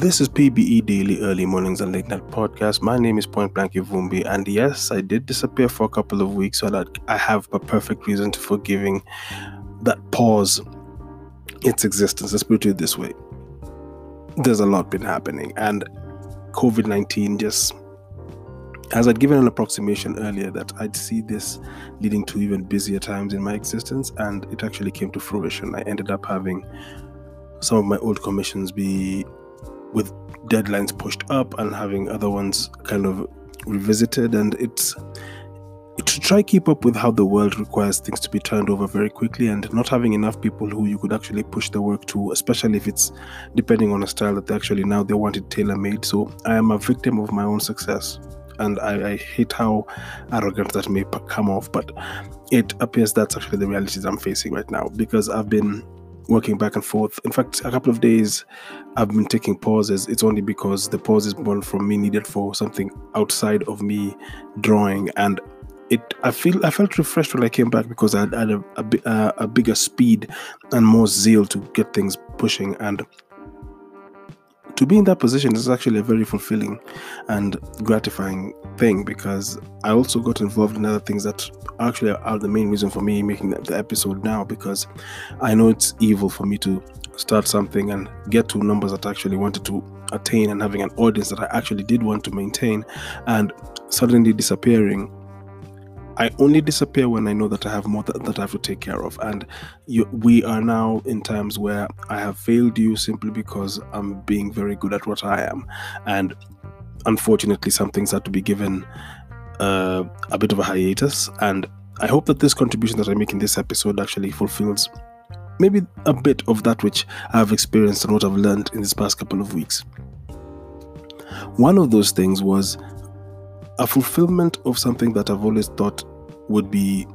This is PBE Daily Early Mornings and Late Night Podcast. My name is Point Blank Ivumbi, and yes, I did disappear for a couple of weeks, so that I have a perfect reason to forgiving that pause its existence. Let's put it this way: there's a lot been happening, and COVID nineteen just as I'd given an approximation earlier that I'd see this leading to even busier times in my existence, and it actually came to fruition. I ended up having some of my old commissions be with deadlines pushed up and having other ones kind of revisited. And it's to try keep up with how the world requires things to be turned over very quickly and not having enough people who you could actually push the work to especially if it's depending on a style that they actually now they want it tailor made so i am a victim of my own success and I, I, hate how arrogant that may come off, but it appears that's actually the realities I'm facing right now because I've been working back and forth. In fact, a couple of days I've been taking pauses. It's only because the pause is born from me needed for something outside of me drawing and it I feel I felt refreshed when I came back because I had a, a, uh, a bigger speed and more zeal to get things pushing and to be in that position is actually a very fulfilling and gratifying thing because I also got involved in other things that actually are the main reason for me making the episode now because I know it's evil for me to start something and get to numbers that I actually wanted to attain and having an audience that I actually did want to maintain and suddenly disappearing I only disappear when I know that I have more that, that I have to take care of. And you, we are now in times where I have failed you simply because I'm being very good at what I am. And unfortunately, some things had to be given uh, a bit of a hiatus. And I hope that this contribution that I make in this episode actually fulfills maybe a bit of that which I've experienced and what I've learned in this past couple of weeks. One of those things was a fulfillment of something that I've always thought would be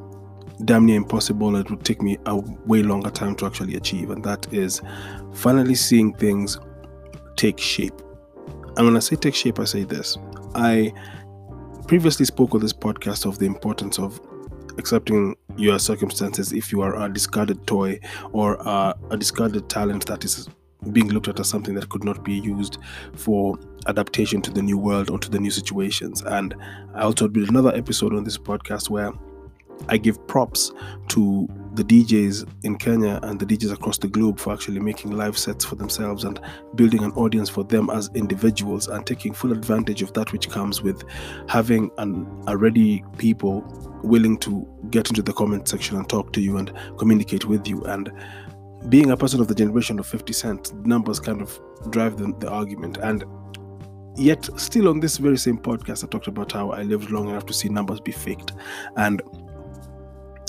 damn near impossible. It would take me a way longer time to actually achieve, and that is finally seeing things take shape. And when I say take shape, I say this. I previously spoke on this podcast of the importance of accepting your circumstances if you are a discarded toy or a, a discarded talent that is being looked at as something that could not be used for adaptation to the new world or to the new situations. And I also did another episode on this podcast where I give props to the DJs in Kenya and the DJs across the globe for actually making live sets for themselves and building an audience for them as individuals and taking full advantage of that which comes with having an already people willing to get into the comment section and talk to you and communicate with you and being a person of the generation of 50 Cent, numbers kind of drive the, the argument. And yet, still on this very same podcast, I talked about how I lived long enough to see numbers be faked. And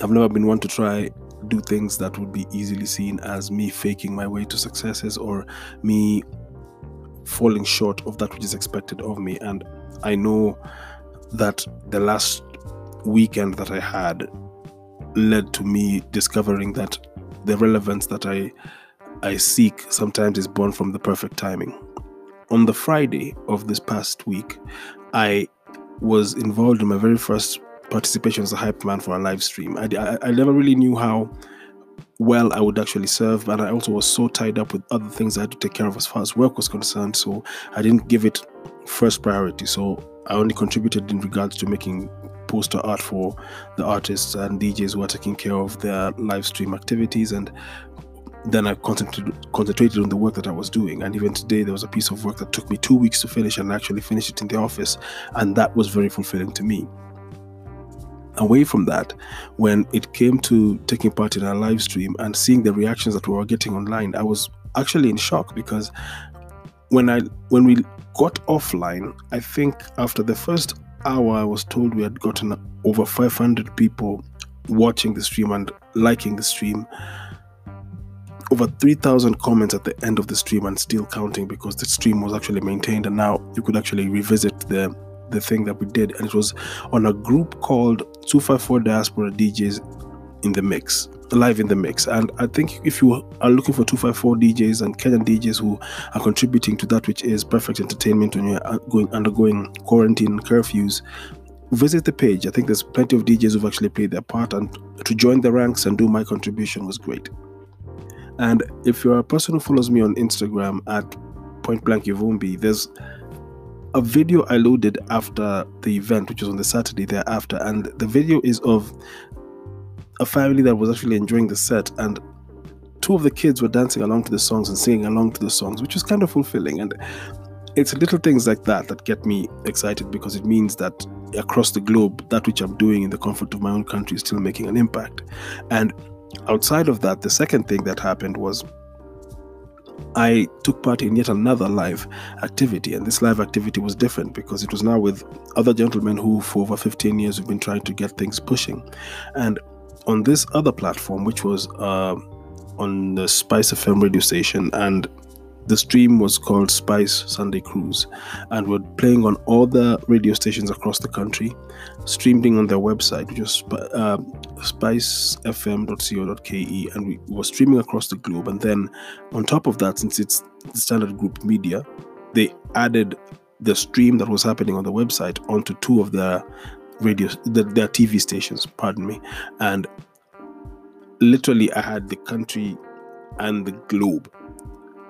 I've never been one to try do things that would be easily seen as me faking my way to successes or me falling short of that which is expected of me. And I know that the last weekend that I had led to me discovering that the relevance that I I seek sometimes is born from the perfect timing. On the Friday of this past week, I was involved in my very first participation as a hype man for a live stream. I, I, I never really knew how well I would actually serve, but I also was so tied up with other things I had to take care of as far as work was concerned, so I didn't give it first priority. So I only contributed in regards to making poster art for the artists and DJs who are taking care of their live stream activities and then I concentrated concentrated on the work that I was doing. And even today, there was a piece of work that took me two weeks to finish, and I actually finished it in the office, and that was very fulfilling to me. Away from that, when it came to taking part in our live stream and seeing the reactions that we were getting online, I was actually in shock because when I when we got offline, I think after the first hour, I was told we had gotten over 500 people watching the stream and liking the stream. Over 3,000 comments at the end of the stream and still counting because the stream was actually maintained. And now you could actually revisit the the thing that we did. And it was on a group called 254 Diaspora DJs in the Mix live in the mix. And I think if you are looking for 254 DJs and Kenyan DJs who are contributing to that which is perfect entertainment when you're going undergoing quarantine curfews, visit the page. I think there's plenty of DJs who've actually played their part, and to join the ranks and do my contribution was great. And if you're a person who follows me on Instagram at Point Blank Ivumbi, there's a video I loaded after the event, which was on the Saturday thereafter, and the video is of a family that was actually enjoying the set, and two of the kids were dancing along to the songs and singing along to the songs, which was kind of fulfilling. And it's little things like that that get me excited because it means that across the globe, that which I'm doing in the comfort of my own country is still making an impact. And outside of that, the second thing that happened was I took part in yet another live activity, and this live activity was different because it was now with other gentlemen who, for over 15 years, have been trying to get things pushing. And on this other platform, which was uh, on the Spice FM radio station, and the stream was called Spice Sunday Cruise, and we're playing on all the radio stations across the country, streaming on their website, which is uh, spicefm.co.ke, and we were streaming across the globe. And then, on top of that, since it's the Standard Group Media, they added the stream that was happening on the website onto two of their radio, the, their TV stations. Pardon me, and literally, I had the country and the globe,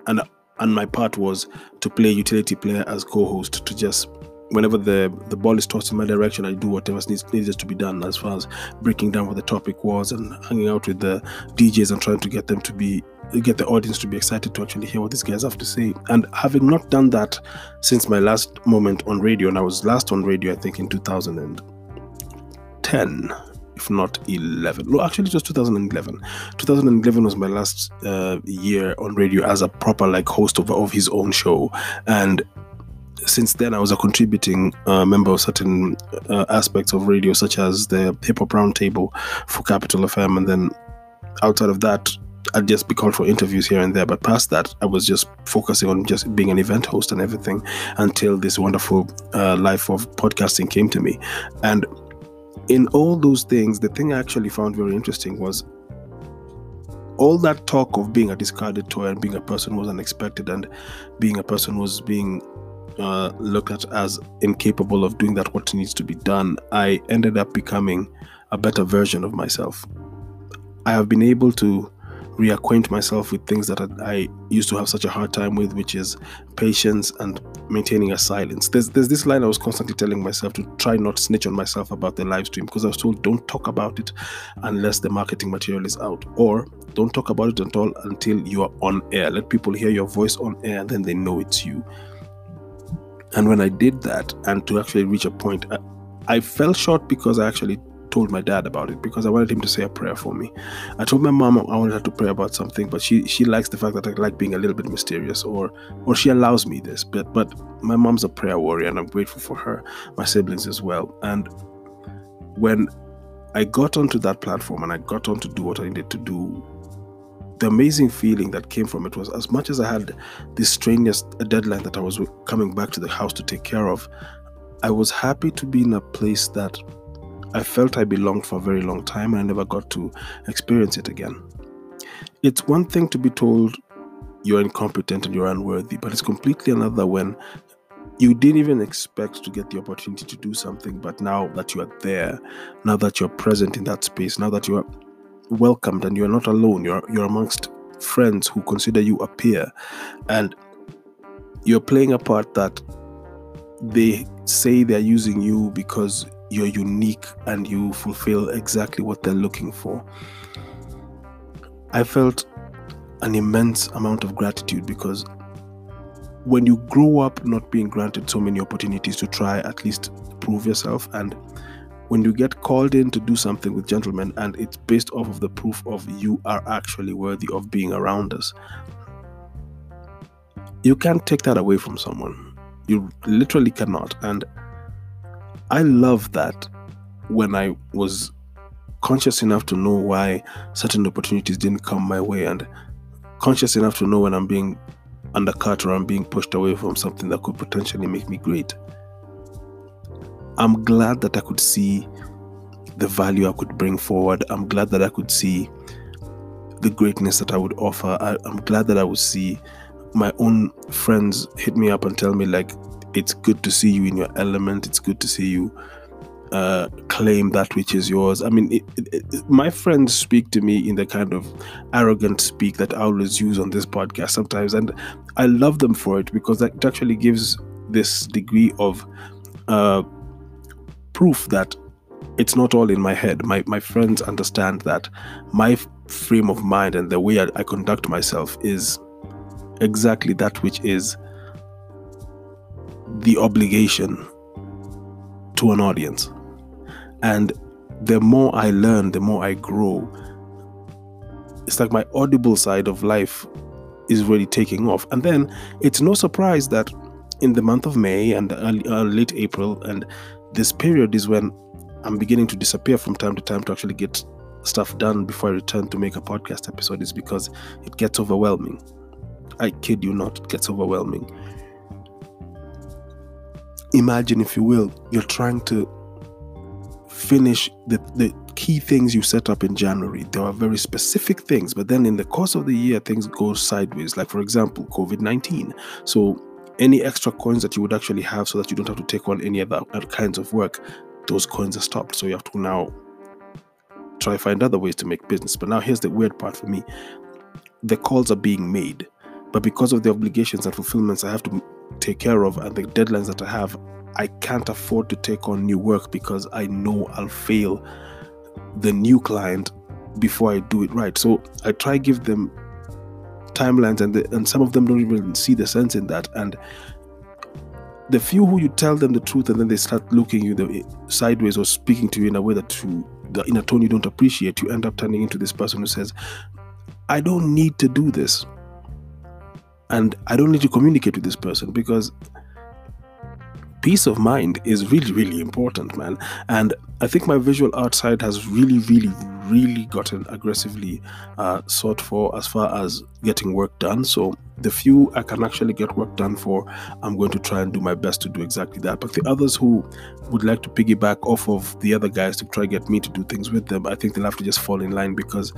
and and my part was to play utility player as co-host to just whenever the the ball is tossed in my direction i do whatever needs needs to be done as far as breaking down what the topic was and hanging out with the djs and trying to get them to be get the audience to be excited to actually hear what these guys have to say. And having not done that since my last moment on radio and i was last on radio i think in 2010 if not 11. No, actually, was 2011. 2011 was my last uh, year on radio as a proper like host of, of his own show, and since then I was a contributing uh, member of certain uh, aspects of radio, such as the Hip Hop Roundtable for Capital FM, and then outside of that. I'd just be called for interviews here and there, but past that, I was just focusing on just being an event host and everything until this wonderful uh, life of podcasting came to me. And in all those things, the thing I actually found very interesting was all that talk of being a discarded toy and being a person was unexpected and being a person was being uh, looked at as incapable of doing that what needs to be done i ended up becoming a better version of myself. I have been able to reacquaint myself with things that I used to have such a hard time with, which is patience and maintaining a silence. There's there's this line I was constantly telling myself to try not snitch on myself about the live stream because I was told don't talk about it unless the marketing material is out, or don't talk about it at all until you are on air. Let people hear your voice on air, and then they know it's you. And when I did that, and to actually reach a point, I, I fell short because I actually told my dad about it because I wanted him to say a prayer for me. I told my mom I wanted her to pray about something, but she she likes the fact that I like being a little bit mysterious, or or she allows me this. But but my mom's a prayer warrior, and I'm grateful for her, my siblings as well. And when I got onto that platform and I got on to do what I needed to do, the amazing feeling that came from it was as much as I had this strenuous deadline that I was coming back to the house to take care of, I was happy to be in a place that I felt I belonged for a very long time and I never got to experience it again. It's one thing to be told you're incompetent and you're unworthy, but it's completely another when you didn't even expect to get the opportunity to do something, but now that you are there, now that you're present in that space, now that you are welcomed and you're not alone, you're you're amongst friends who consider you a peer, and you're playing a part that they say they're using you because you're unique and you fulfill exactly what they're looking for. I felt an immense amount of gratitude because when you grow up not being granted so many opportunities to try at least prove yourself and when you get called in to do something with gentlemen and it's based off of the proof of you are actually worthy of being around us you can't take that away from someone you literally cannot and I love that when I was conscious enough to know why certain opportunities didn't come my way and conscious enough to know when I'm being undercut or I'm being pushed away from something that could potentially make me great. I'm glad that I could see the value I could bring forward. I'm glad that I could see the greatness that I would offer. I, am glad that I would see my own friends hit me up and tell me, like, it's good to see you in your element. It's good to see you uh, claim that which is yours. I mean, it, it, it, my friends speak to me in the kind of arrogant speak that I always use on this podcast sometimes, and I love them for it because it actually gives this degree of uh, proof that it's not all in my head. My my friends understand that my frame of mind and the way I, I conduct myself is exactly that which is the obligation to an audience. And the more I learn, the more I grow. It's like my audible side of life is really taking off. And then it's no surprise that in the month of May and early, uh, late April, and this period is when I'm beginning to disappear from time to time to actually get stuff done before I return to make a podcast episode, is because it gets overwhelming. I kid you not, it gets overwhelming. Imagine, if you will, you're trying to finish the, the key things you set up in January. There are very specific things, but then in the course of the year, things go sideways. Like, for example, COVID 19. So, any extra coins that you would actually have so that you don't have to take on any other, other kinds of work, those coins are stopped. So, you have to now try find other ways to make business. But now, here's the weird part for me the calls are being made, but because of the obligations and fulfillments I have to take care of and the deadlines that I have, I can't afford to take on new work because I know I'll fail the new client before I do it right. So I try give them timelines, and the, and some of them don't even see the sense in that. And the few who you tell them the truth, and then they start looking you the eh, sideways or speaking to you in a way that you, in a tone you don't appreciate, you end up turning into this person who says, "I don't need to do this." And I don't need to communicate with this person because peace of mind is really, really important, man. And I think my visual art side has really, really, really gotten aggressively uh, sought for as far as getting work done. So the few I can actually get work done for, I'm going to try and do my best to do exactly that. But the others who would like to piggyback off of the other guys to try get me to do things with them, I think they'll have to just fall in line because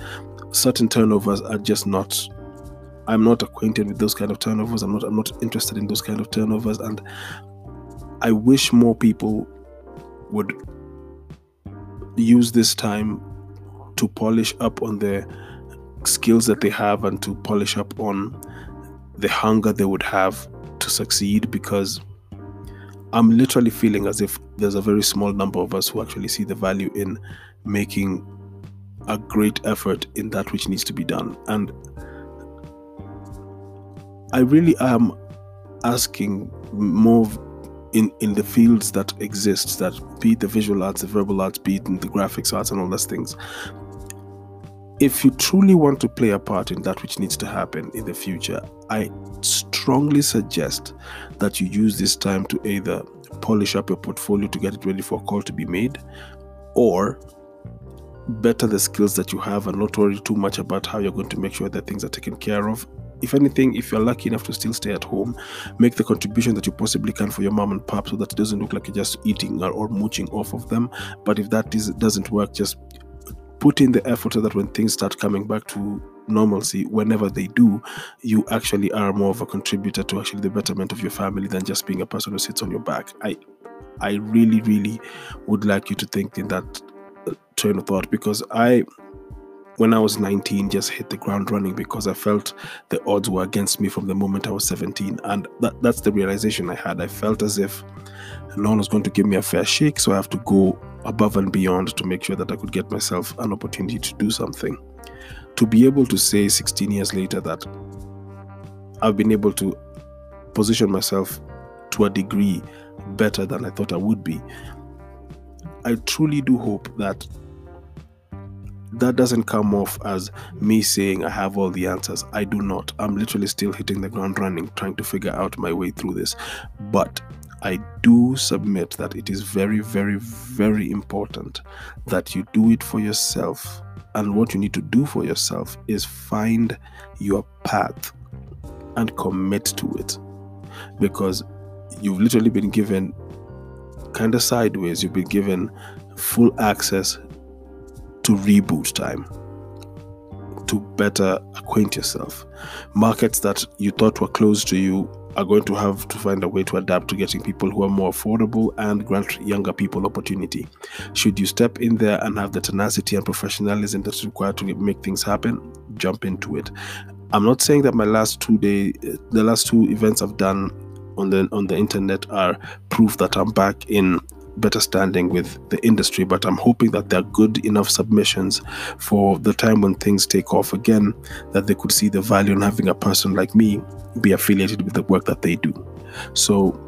certain turnovers are just not I'm not acquainted with those kind of turnovers. I'm not I'm not interested in those kind of turnovers and I wish more people would use this time to polish up on the skills that they have and to polish up on the hunger they would have to succeed because I'm literally feeling as if there's a very small number of us who actually see the value in making a great effort in that which needs to be done. And I really am asking more in in the fields that exist that be it the visual arts the verbal arts be it the graphics arts and all those things. If you truly want to play a part in that which needs to happen in the future i strongly suggest that you use this time to either polish up your portfolio to get it ready for a call to be made or better the skills that you have and not worry too much about how you're going to make sure that things are taken care of if anything, if you're lucky enough to still stay at home, make the contribution that you possibly can for your mom and pop so that it doesn't look like you're just eating or, or mooching off of them. But if that is, doesn't work, just put in the effort so that when things start coming back to normalcy, whenever they do, you actually are more of a contributor to actually the betterment of your family than just being a person who sits on your back. I, I really, really would like you to think in that uh, train of thought because I when I was 19, just hit the ground running because I felt the odds were against me from the moment I was 17. And that, that's the realization I had. I felt as if no one was going to give me a fair shake, so I have to go above and beyond to make sure that I could get myself an opportunity to do something. To be able to say 16 years later that I've been able to position myself to a degree better than I thought I would be, I truly do hope that that doesn't come off as me saying I have all the answers. I do not. I'm literally still hitting the ground running, trying to figure out my way through this. But I do submit that it is very, very, very important that you do it for yourself. And what you need to do for yourself is find your path and commit to it. Because you've literally been given kind of sideways, you've been given full access to reboot time to better acquaint yourself. Markets that you thought were closed to you are going to have to find a way to adapt to getting people who are more affordable and grant younger people opportunity. Should you step in there and have the tenacity and professionalism that's required to make things happen, jump into it. I'm not saying that my last two day, the last two events I've done on the on the internet are proof that I'm back in better standing with the industry, but I'm hoping that they're good enough submissions for the time when things take off again, that they could see the value in having a person like me be affiliated with the work that they do. So,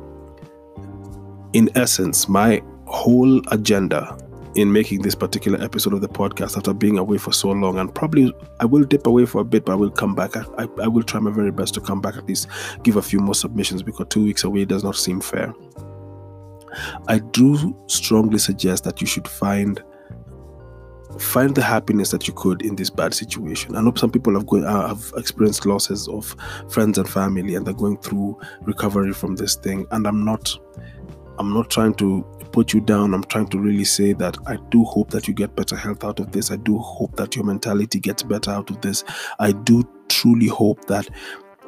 in essence, my whole agenda in making this particular episode of the podcast after being away for so long and probably i will dip away for a bit but i will come back I, I, I, will try my very best to come back at least give a few more submissions because two weeks away does not seem fair I do strongly suggest that you should find find the happiness that you could in this bad situation. I know some people have going uh, have experienced losses of friends and family, and they're going through recovery from this thing. And I'm not I'm not trying to put you down. I'm trying to really say that I do hope that you get better health out of this. I do hope that your mentality gets better out of this. I do truly hope that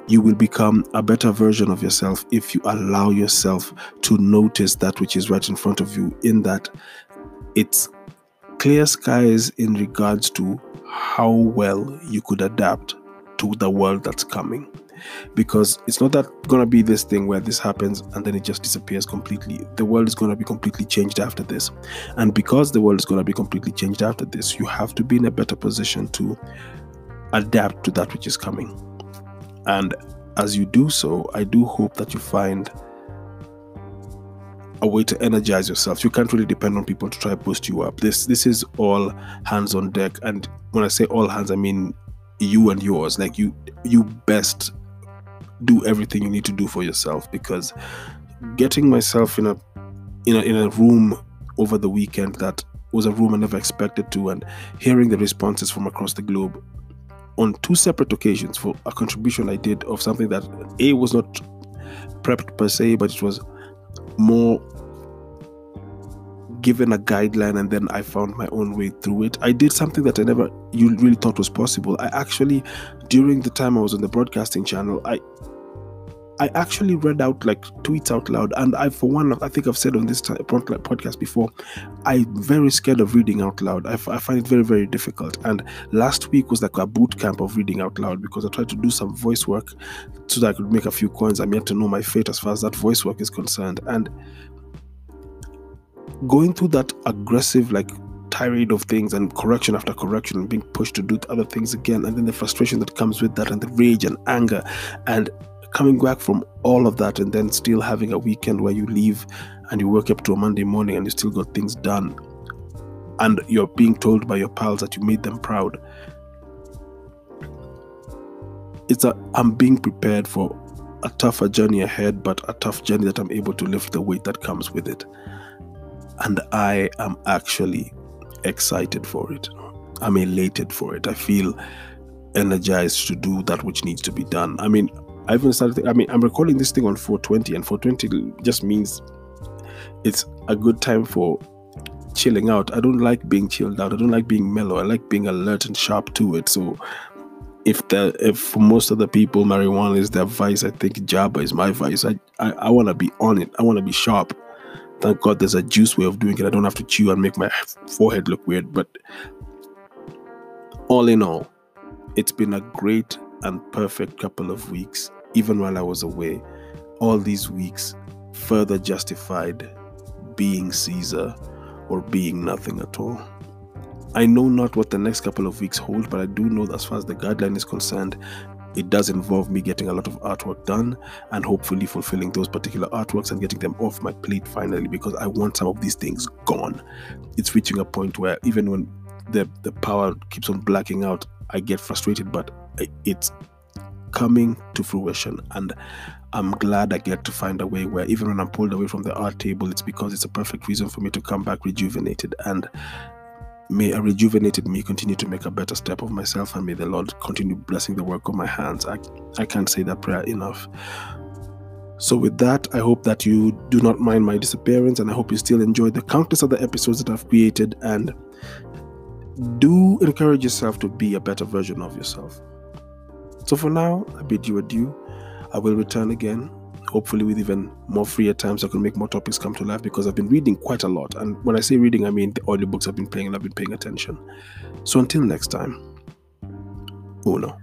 you will become a better version of yourself if you allow yourself to notice that which is right in front of you, in that it's clear skies in regards to how well you could adapt to the world that's coming. Because it's not that gonna be this thing where this happens and then it just disappears completely. The world is gonna be completely changed after this. And because the world is gonna be completely changed after this, you have to be in a better position to adapt to that which is coming. And as you do so, I do hope that you find a way to energize yourself. You can't really depend on people to try boost you up. This this is all hands on deck. And when I say all hands, I mean you and yours. Like you you best do everything you need to do for yourself because getting myself in a in a in a room over the weekend that was a room I never expected to and hearing the responses from across the globe on two separate occasions for a contribution I did of something that A was not prepped per se, but it was more given a guideline and then I found my own way through it. I did something that I never you really thought was possible. I actually during the time I was on the broadcasting channel, I I actually read out like tweets out loud, and I, for one, I think I've said on this podcast before, I'm very scared of reading out loud. I, find it very, very difficult. And last week was like a boot camp of reading out loud because I tried to do some voice work so that I could make a few coins. I'm yet to know my fate as far as that voice work is concerned. And going through that aggressive, like tirade of things and correction after correction and being pushed to do other things again and then the frustration that comes with that and the rage and anger and coming back from all of that and then still having a weekend where you leave and you wake up to a Monday morning and you still got things done and you're being told by your pals that you made them proud. It's a I'm being prepared for a tougher journey ahead, but a tough journey that I'm able to lift the weight that comes with it. And I am actually excited for it. I'm elated for it. I feel energized to do that which needs to be done. I mean, I even started. I mean, I'm recording this thing on 420, and 420 just means it's a good time for chilling out. I don't like being chilled out. I don't like being mellow. I like being alert and sharp to it. So, if the if for most of the people marijuana is their vice, I think Jabba is my vice. I I, I want to be on it. I want to be sharp. Thank God there's a juice way of doing it. I don't have to chew and make my forehead look weird. But all in all, it's been a great and perfect couple of weeks, even while I was away. All these weeks further justified being Caesar or being nothing at all. I know not what the next couple of weeks hold, but I do know that as far as the guideline is concerned, it does involve me getting a lot of artwork done and hopefully fulfilling those particular artworks and getting them off my plate finally because I want some of these things gone. It's reaching a point where even when the the power keeps on blacking out, I get frustrated, but it's coming to fruition and i'm glad i get to find a way where even when i'm pulled away from the art table it's because it's a perfect reason for me to come back rejuvenated. And may a rejuvenated me continue to make a better step of myself and may the lord continue blessing the work of my hands. I, I can't say that prayer enough. So with that i hope that you do not mind my disappearance and i hope you still enjoy the countless other episodes that i've created. And do encourage yourself to be a better version of yourself. So for now, I bid you adieu. I will return again hopefully with even more freer times, I can make more topics come to life because I've been reading quite a lot. And when I say reading, I mean the audiobooks I've been playing and I've been paying attention. So until next time, uno.